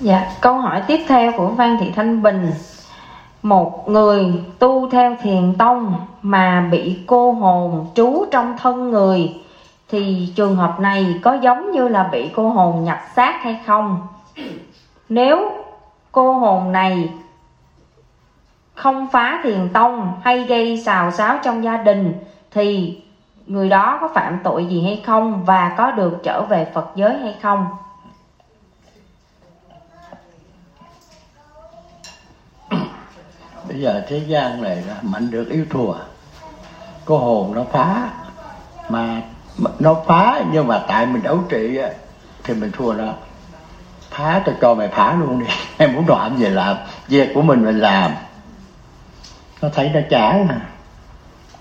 Dạ, câu hỏi tiếp theo của Phan Thị Thanh Bình Một người tu theo thiền tông mà bị cô hồn trú trong thân người Thì trường hợp này có giống như là bị cô hồn nhập xác hay không? Nếu cô hồn này không phá thiền tông hay gây xào xáo trong gia đình Thì người đó có phạm tội gì hay không và có được trở về Phật giới hay không? Bây giờ thế gian này là mạnh được yếu thua. Có hồn nó phá. Mà nó phá nhưng mà tại mình đấu trị thì mình thua nó phá tôi cho mày phá luôn đi. Em muốn làm gì làm. Việc của mình mình làm. Nó thấy nó chán à.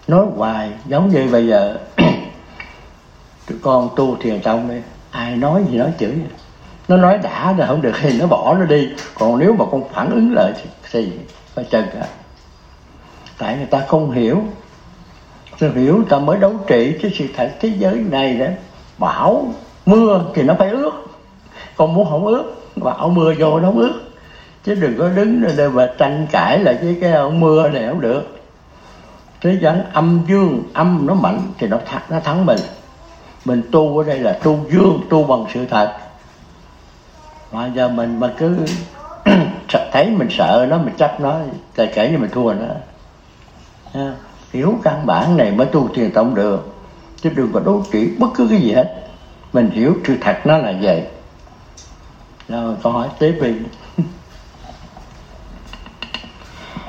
Nói hoài giống như bây giờ. Tụi con tu thiền tông đi ai nói gì nói chửi. Nó nói đã rồi không được thì nó bỏ nó đi. Còn nếu mà con phản ứng lại thì, thì phải trần cả tại người ta không hiểu. Người hiểu người ta mới đấu trị cái sự thật thế giới này đó bão mưa thì nó phải ướt. Còn muốn không ướt bão mưa vô nó không ướt. Chứ đừng có đứng đây mà tranh cãi là với cái ông mưa này không được. Thế gian âm dương, âm nó mạnh thì nó thắng nó thắng mình. Mình tu ở đây là tu dương, tu bằng sự thật. Mà giờ mình mà cứ thấy mình sợ nó mình chấp nó tại kể như mình thua nó. À, hiểu căn bản này mới tu thiền tông được. Chứ đừng có đố kỵ bất cứ cái gì hết. Mình hiểu sự thật nó là vậy. Rồi câu hỏi tiếp đi.